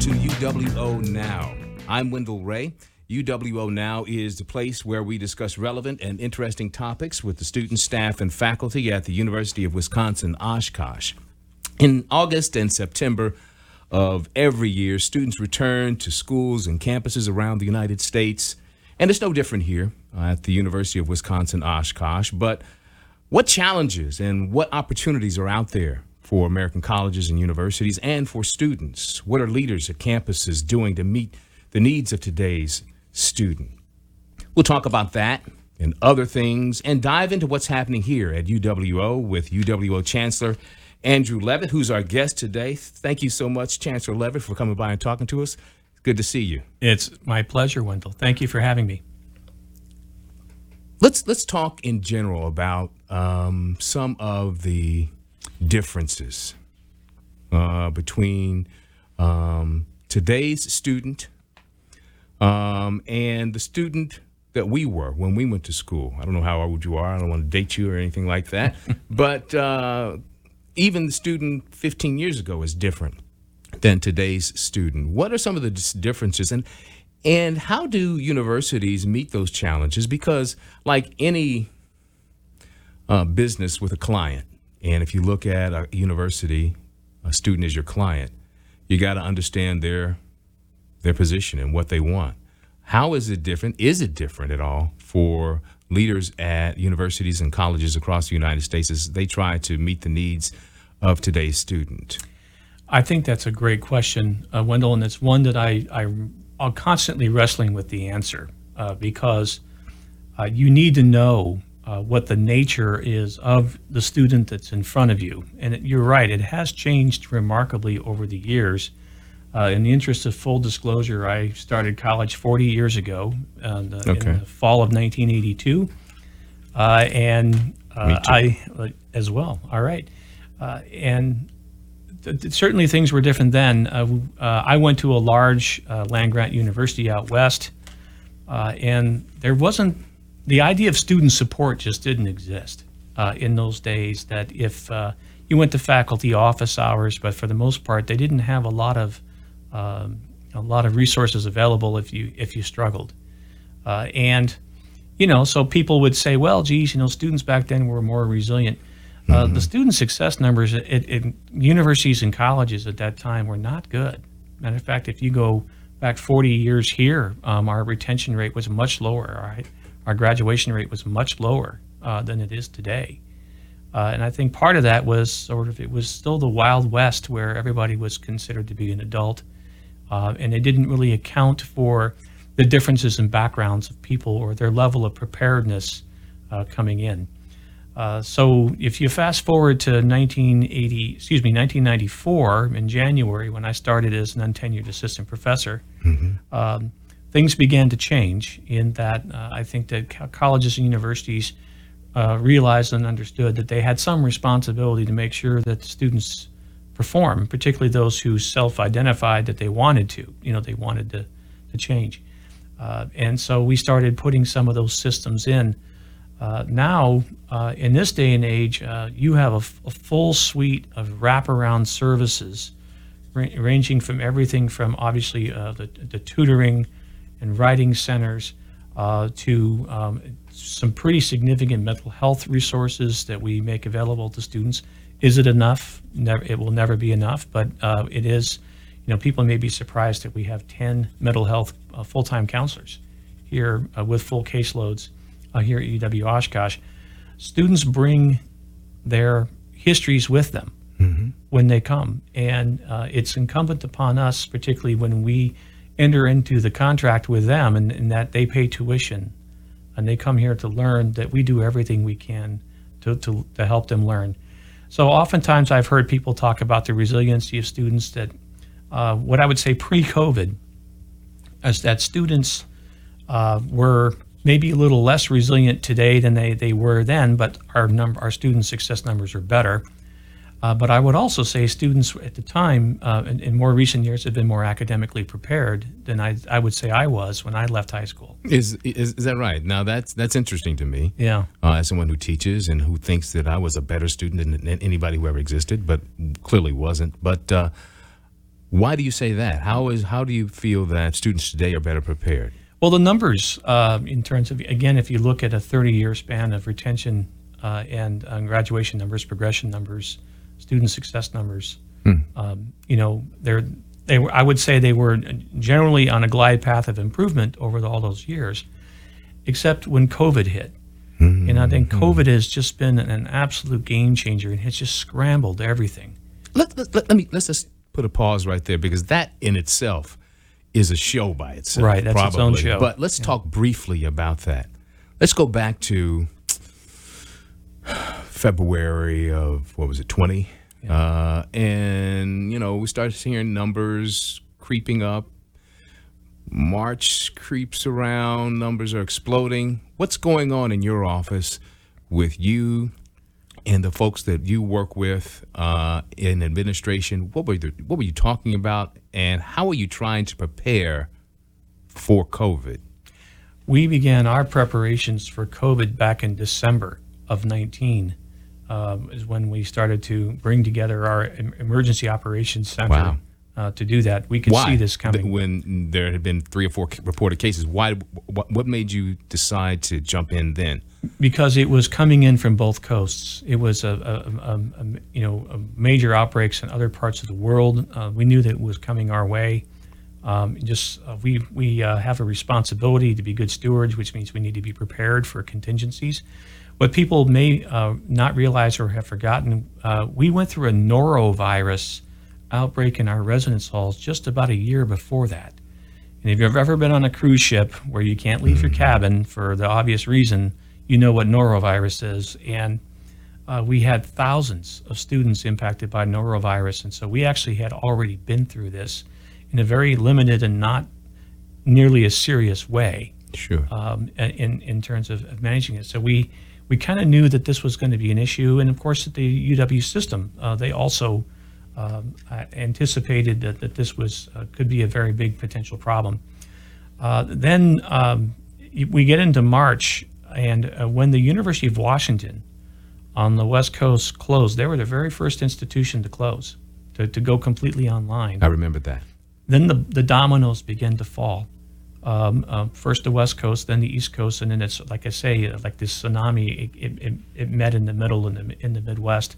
to UWO Now. I'm Wendell Ray. UWO Now is the place where we discuss relevant and interesting topics with the students, staff, and faculty at the University of Wisconsin Oshkosh. In August and September of every year, students return to schools and campuses around the United States, and it's no different here at the University of Wisconsin Oshkosh. But what challenges and what opportunities are out there for American colleges and universities and for students? What are leaders at campuses doing to meet the needs of today's student? We'll talk about that and other things and dive into what's happening here at UWO with UWO Chancellor Andrew Leavitt, who's our guest today. Thank you so much, Chancellor Leavitt, for coming by and talking to us. Good to see you. It's my pleasure, Wendell. Thank you for having me. Let's let's talk in general about um, some of the differences uh, between um, today's student um, and the student that we were when we went to school. I don't know how old you are. I don't want to date you or anything like that. but uh, even the student 15 years ago is different than today's student. What are some of the differences? And and how do universities meet those challenges? Because, like any uh, business with a client, and if you look at a university, a student is your client, you got to understand their their position and what they want. How is it different? Is it different at all for leaders at universities and colleges across the United States as they try to meet the needs of today's student? I think that's a great question, uh, Wendell, and it's one that I, I I'm constantly wrestling with the answer uh, because uh, you need to know uh, what the nature is of the student that's in front of you. And it, you're right, it has changed remarkably over the years. Uh, in the interest of full disclosure, I started college 40 years ago uh, the, okay. in the fall of 1982. Uh, and I, as well, all right. and th- certainly things were different then. Uh, uh, I went to a large uh, land grant university out west, uh, and there wasn't the idea of student support just didn't exist uh, in those days. That if uh, you went to faculty office hours, but for the most part, they didn't have a lot of um, a lot of resources available if you if you struggled, and you know, so people would say, well, geez, you know, students back then were more resilient uh, mm-hmm. The student success numbers at, at, universities and colleges at that time were not good. Matter of fact, if you go back 40 years here, um, our retention rate was much lower. Our, our graduation rate was much lower uh, than it is today. Uh, and I think part of that was sort of it was still the Wild West where everybody was considered to be an adult, uh, and they didn't really account for the differences in backgrounds of people or their level of preparedness uh, coming in. Uh, so if you fast forward to 1980, excuse me, 1994 in January when I started as an untenured assistant professor, mm-hmm. um, things began to change. In that, uh, I think that colleges and universities uh, realized and understood that they had some responsibility to make sure that students perform, particularly those who self-identified that they wanted to. You know, they wanted to to change, uh, and so we started putting some of those systems in. Uh, now, uh, in this day and age, uh, you have a, f- a full suite of wraparound services, ra- ranging from everything from obviously the, the, tutoring and writing centers uh, to um, some pretty significant mental health resources that we make available to students. Is it enough? Never, it will never be enough, but uh, it is. You know, people may be surprised that we have 10 mental health full-time counselors here with full caseloads uh, here at UW Oshkosh, students bring their histories with them mm-hmm. when they come. And uh, it's incumbent upon us, particularly when we enter into the contract with them and, and, that they pay tuition and they come here to learn, that we do everything we can to, to, to help them learn. So oftentimes I've heard people talk about the resiliency of students that uh, what I would say pre-COVID is that students uh, were maybe a little less resilient today than they, they were then, but our number our student success numbers are better. Uh, but I would also say students at the time, uh, in, in, more recent years, have been more academically prepared than I, I would say I was when I left high school. Is, is, is that right? Now that's that's interesting to me. Yeah. Uh, as someone who teaches and who thinks that I was a better student than, than anybody who ever existed, but clearly wasn't. But uh, Why do you say that? How is how do you feel that students today are better prepared? Well, the numbers uh, in terms of again, if you look at a 30-year span of retention uh, and graduation numbers, progression numbers, student success numbers, um, you know, they're they were. I would say they were generally on a glide path of improvement over the, all those years, except when COVID hit. And I think COVID has just been an absolute game changer, and it's just scrambled everything. Let, let, let, let me let's just put a pause right there because that in itself is a show by itself. Right, that's its own show. But let's talk briefly about that. Let's go back to February of what was it, twenty? Uh, and you know we started seeing numbers creeping up. March creeps around, numbers are exploding. What's going on in your office with you and the folks that you work with uh, in administration? What were the, what were you talking about, and how are you trying to prepare for COVID? We began our preparations for COVID back in December of 19, um, is when we started to bring together our emergency operations center Wow. uh, to do that. We could Why? see this coming. When there had been three or four reported cases, why? What, what made you decide to jump in then? because it was coming in from both coasts. It was a, a, a, a you know a major outbreaks in other parts of the world. Uh, we knew that it was coming our way. Um, just uh, we we uh, have a responsibility to be good stewards, which means we need to be prepared for contingencies. What people may uh, not realize or have forgotten, uh, we went through a norovirus outbreak in our residence halls just about a year before that. And if you've ever been on a cruise ship where you can't leave your cabin for the obvious reason, you know what norovirus is. And uh, we had thousands of students impacted by norovirus. And so we actually had already been through this in a very limited and not nearly as serious way Sure. um, in, in terms of, of managing it. So we, we kind of knew that this was going to be an issue. And of course, at the UW system, uh, they also um, anticipated that, that this was uh, could be a very big potential problem. Uh, then um, we get into March, and uh, when the University of Washington on the West Coast closed, they were the very first institution to close, to, to go completely online I remember that. Then the, the dominoes begin to fall. Um, uh, first the West Coast, then the East Coast, and then it's like I say, uh, like this tsunami. It, it, it, met in the middle in the in the Midwest,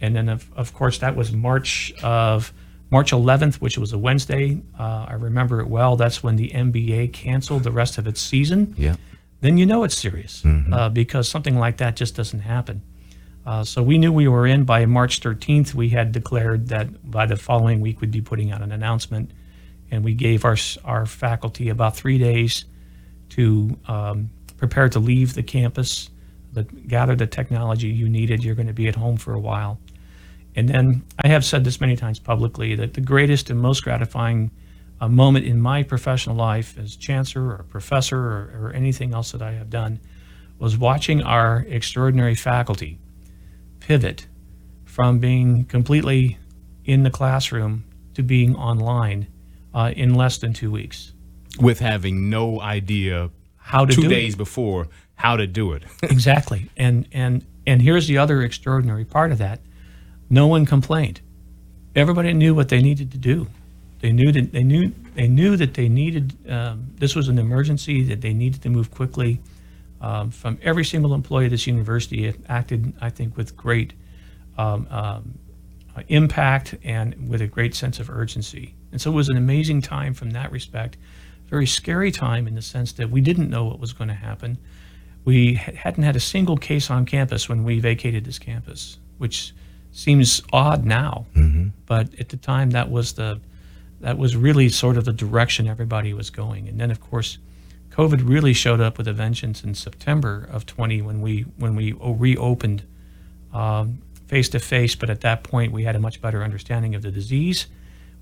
and then of, of course that was March of March 11th, which was a Wednesday. Uh, I remember it well. That's when the NBA canceled the rest of its season Yeah. then you know it's serious uh, because something like that just doesn't happen. Uh, so we knew we were in by March 13th. We had declared that by the following week we'd be putting out an announcement, and we gave our our faculty about three days to um, prepare to leave the campus, the, gather the technology you needed. You're going to be at home for a while, and then I have said this many times publicly that the greatest and most gratifying uh, moment in my professional life as chancellor or professor or, or anything else that I have done was watching our extraordinary faculty pivot from being completely in the classroom to being online uh, in less than two weeks. With having no idea How to two do days it. before how to do it. exactly. And and and here's the other extraordinary part of that: no one complained. Everybody knew what they needed to do. They knew that they knew they knew that they needed. Um, this was an emergency that they needed to move quickly. Um, from every single employee at this university, it acted, I think, with great um, um, uh, impact and with a great sense of urgency. And so it was an amazing time from that respect. Very scary time in the sense that we didn't know what was going to happen. We ha- hadn't had a single case on campus when we vacated this campus, which seems odd now, but at the time that was the that was really sort of the direction everybody was going. And then, of course, COVID really showed up with a vengeance in September of 20 when we when we reopened face to face. But at that point, we had a much better understanding of the disease.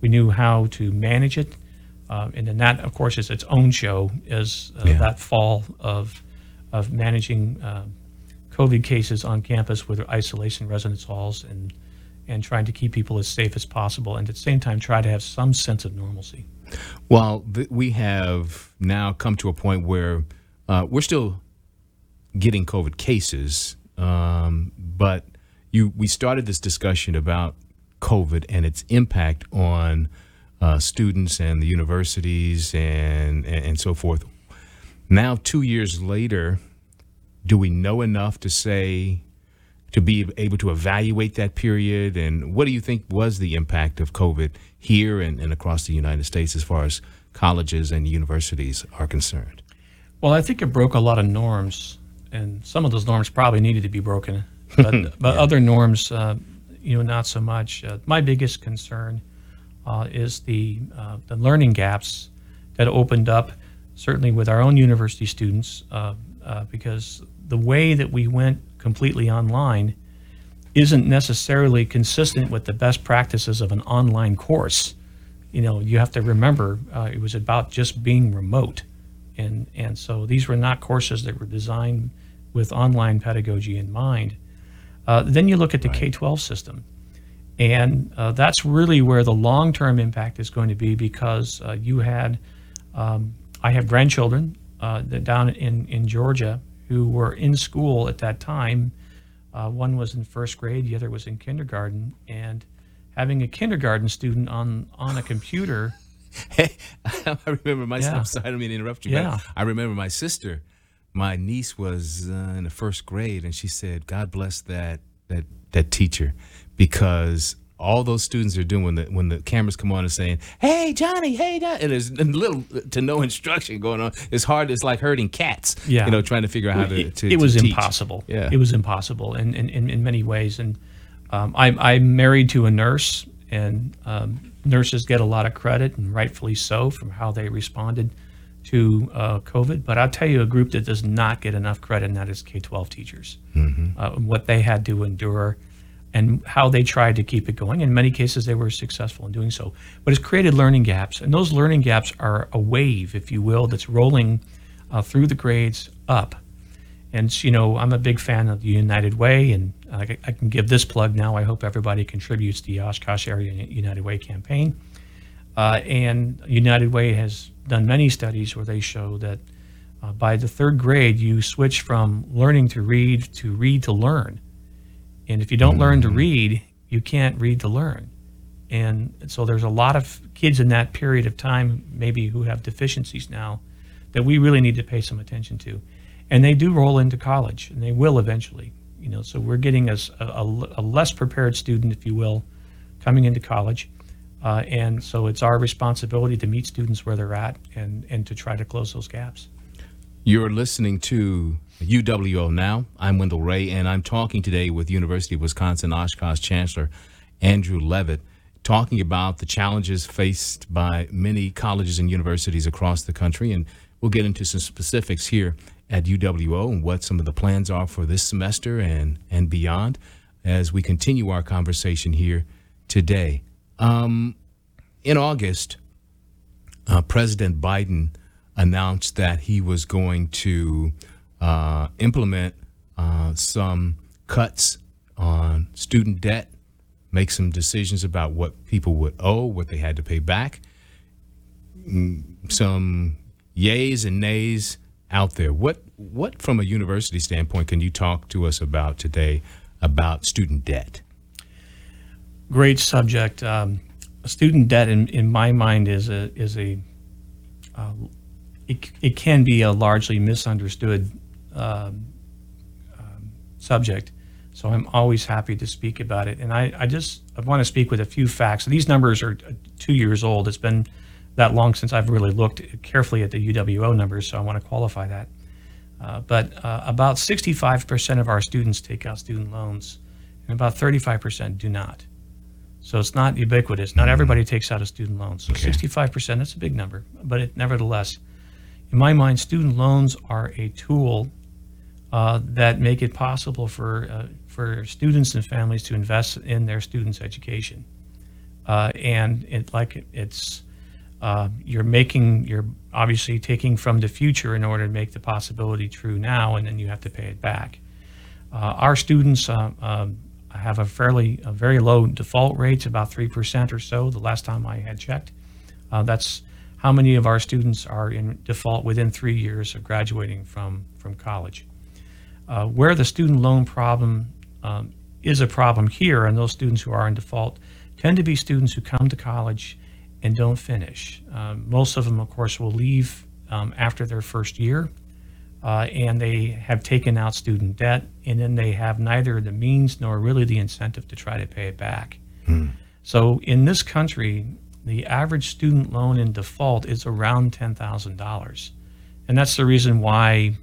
We knew how to manage it, uh, and then that, of course, is its own show. Is uh, Yeah. that fall of of managing uh, COVID cases on campus with isolation residence halls and and trying to keep people as safe as possible, and at the same time try to have some sense of normalcy. Well, th- we have now come to a point where uh, we're still getting COVID cases, um, but you we started this discussion about COVID and its impact on uh, students and the universities and, and and so forth. Now, two years later, do we know enough to say to be able to evaluate that period? And what do you think was the impact of COVID here and, and across the United States as far as colleges and universities are concerned? Well, I think it broke a lot of norms, and some of those norms probably needed to be broken, but, but other norms, uh, you know, not so much. Uh, my biggest concern uh, is the uh, the learning gaps that opened up, certainly with our own university students, uh, uh, because the way that we went completely online isn't necessarily consistent with the best practices of an online course. You know, you have to remember uh, it was about just being remote, and and so these were not courses that were designed with online pedagogy in mind. Uh, then you look at the K-12 system, and uh, that's really where the long-term impact is going to be because uh, you had, um, I have grandchildren uh, that down in in Georgia who were in school at that time. Uh, one was in first grade, the other was in kindergarten, and having a kindergarten student on on a computer. Hey, I remember my. Yeah. I'm sorry, I don't mean to interrupt you. Yeah. But I remember my sister. My niece was uh, in the first grade, and she said, "God bless that that that teacher," because all those students are doing when the when the cameras come on and saying, "Hey, Johnny, hey, Johnny," and there's little to no instruction going on. It's hard. It's like herding cats. Yeah. you know, trying to figure out how to. it, to it was to teach. impossible. Yeah. It was impossible and in, in, in many ways. And um, I, I'm married to a nurse, and um, nurses get a lot of credit, and rightfully so, from how they responded to uh, COVID. But I'll tell you a group that does not get enough credit, and that is K 12 teachers. Uh, what they had to endure and how they tried to keep it going. In many cases, they were successful in doing so. But it's created learning gaps, and those learning gaps are a wave, if you will, that's rolling uh, through the grades up. And you know, I'm a big fan of the United Way, and I, I can give this plug now. I hope everybody contributes to the Oshkosh Area United Way campaign. Uh, and United Way has done many studies where they show that uh, by the third grade, you switch from learning to read to read to learn. And if you don't learn to read, you can't read to learn. And so there's a lot of kids in that period of time, maybe who have deficiencies now, that we really need to pay some attention to. And they do roll into college, and they will eventually. You know, so we're getting a less prepared student, if you will, coming into college. Uh, and so it's our responsibility to meet students where they're at and, and to try to close those gaps. You're listening to UWO Now. I'm Wendell Ray, and I'm talking today with University of Wisconsin Oshkosh Chancellor Andrew Leavitt, talking about the challenges faced by many colleges and universities across the country. And we'll get into some specifics here at UWO and what some of the plans are for this semester and, and beyond as we continue our conversation here today. Um, in August, uh, President Biden announced that he was going to uh, implement uh, some cuts on student debt, make some decisions about what people would owe, what they had to pay back. Some yays and nays out there. What, what, from a university standpoint, can you talk to us about today about student debt? Great subject. Um, student debt, in, in my mind, is a is a uh, it, it can be a largely misunderstood um, um, subject. So I'm always happy to speak about it. And I, I just I want to speak with a few facts. These numbers are uh, two years old. It's been that long since I've really looked carefully at the UWO numbers, so I want to qualify that. Uh, but uh, about 65% of our students take out student loans, and about 35% do not. So it's not ubiquitous. Not everybody takes out a student loan. So 65%, that's a big number. But it, nevertheless, in my mind, student loans are a tool uh, that make it possible for, uh, for students and families to invest in their students' education. Uh, and it, like it's, uh, you're making, you're obviously taking from the future in order to make the possibility true now, and then you have to pay it back. Uh, our students uh, um, have a fairly, a very low default rates, about 3% or so, the last time I had checked. That's how many of our students are in default within three years of graduating from, from college. Uh, where the student loan problem um, is a problem here, and those students who are in default tend to be students who come to college and don't finish. Um, most of them, of course, will leave um, after their first year, uh, and they have taken out student debt, and then they have neither the means nor really the incentive to try to pay it back. So in this country, the average student loan in default is around ten thousand dollars, and that's the reason why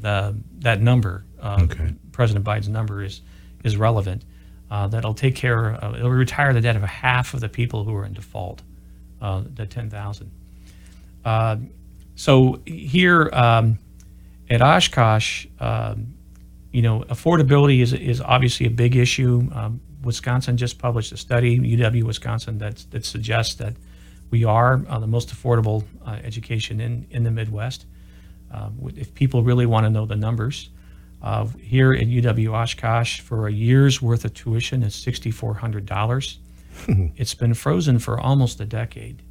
the that number, uh, Okay. President Biden's number, is is relevant. Uh, that'll take care of it'll retire the debt of half of the people who are in default, uh, the ten thousand. Uh, so here um, at Oshkosh, um, you know, affordability is is obviously a big issue. Um, Wisconsin just published a study, UW Wisconsin, that that suggests that we are uh, the most affordable uh, education in in the Midwest. Uh, if people really want to know the numbers, uh, here at UW Oshkosh, for a year's worth of tuition is sixty four hundred dollars. it's been frozen for almost a decade,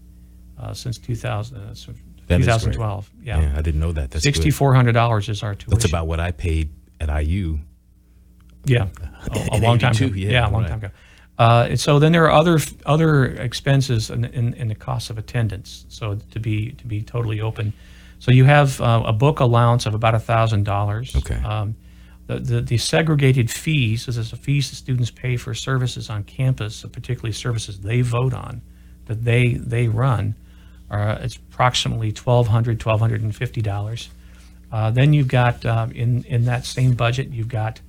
uh, since 2000, uh, so That is 2012. Yeah, Yeah, I didn't know that. That's sixty four hundred dollars is our tuition. That's about what I paid at IU. Yeah, a, a long time ago. yeah, Yeah, a long right. time ago. Uh, and so then there are other other expenses in, in, in the cost of attendance. So to be to be totally open, so you have uh, a book allowance of about thousand dollars. Okay. Um, the, the, the segregated fees, this is the fees that students pay for services on campus, particularly services they vote on, that they they run, are it's approximately twelve hundred, twelve hundred and fifty dollars. Uh, then you've got uh, in in that same budget, you've got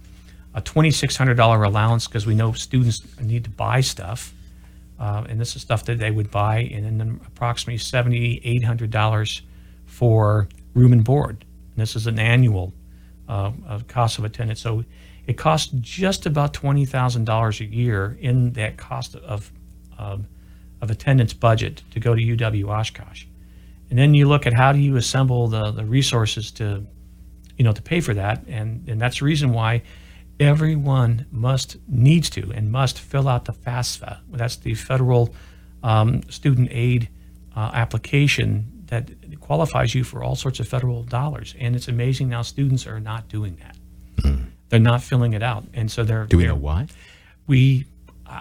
a twenty-six hundred dollar allowance because we know students need to buy stuff, uh, and this is stuff that they would buy, and then approximately seventy-eight hundred dollars for room and board. And this is an annual uh, uh, cost of attendance, so it costs just about twenty thousand dollars a year in that cost of um, of attendance budget to go to UW Oshkosh. And then you look at how do you assemble the, the resources to, you know, to pay for that. And, and that's the reason why everyone must, needs to, and must fill out the FAFSA. That's the federal um, student aid uh, application that qualifies you for all sorts of federal dollars. And it's amazing now students are not doing that. They're not filling it out. And so they're, Do we they're know why? we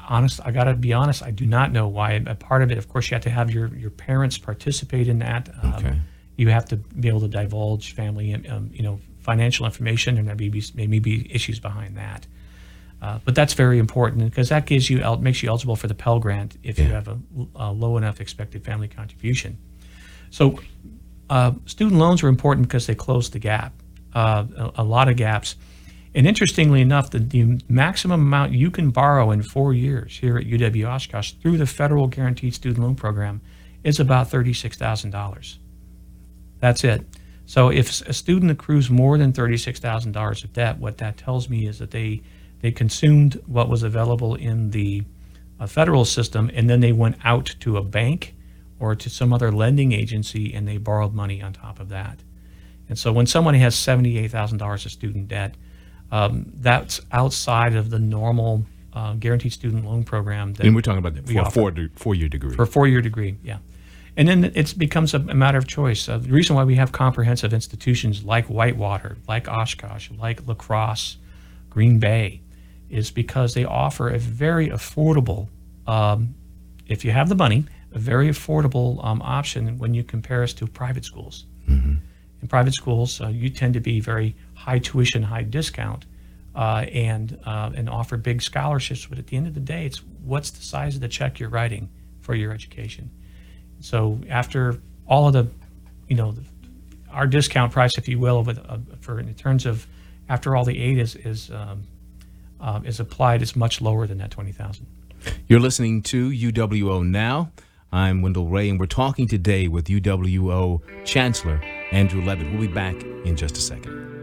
honest i gotta be honest i do not know why a part of it of course you have to have your your parents participate in that um, Okay. you have to be able to divulge family um, you know financial information and there may be, may be issues behind that uh, but that's very important because that gives you makes you eligible for the Pell Grant if you have a, a low enough expected family contribution. So uh, student loans are important because they close the gap, uh, a, a lot of gaps. And interestingly enough, the, the maximum amount you can borrow in four years here at UW Oshkosh through the federal guaranteed student loan program is about thirty-six thousand dollars. That's it. So if a student accrues more than thirty-six thousand dollars of debt, what that tells me is that they they consumed what was available in the uh, federal system, and then they went out to a bank or to some other lending agency and they borrowed money on top of that. And so when someone has seventy-eight thousand dollars of student debt, um, that's outside of the normal uh, guaranteed student loan program. That And we're talking about that we for a four, four year degree. for a four-year degree, yeah. And then it becomes a, a matter of choice. Uh, the reason why we have comprehensive institutions like Whitewater, like Oshkosh, like La Crosse, Green Bay, is because they offer a very affordable, um, if you have the money, a very affordable um, option when you compare us to private schools. In private schools, uh, you tend to be very high tuition, high discount, uh, and uh, and offer big scholarships. But at the end of the day, it's what's the size of the check you're writing for your education. So after all of the, you know, the, our discount price, if you will, with uh, for in terms of after all the aid is is um, uh, is applied, is much lower than that twenty thousand. You're listening to UWO Now. I'm Wendell Ray, and we're talking today with UWO Chancellor Andrew Leavitt. We'll be back in just a second.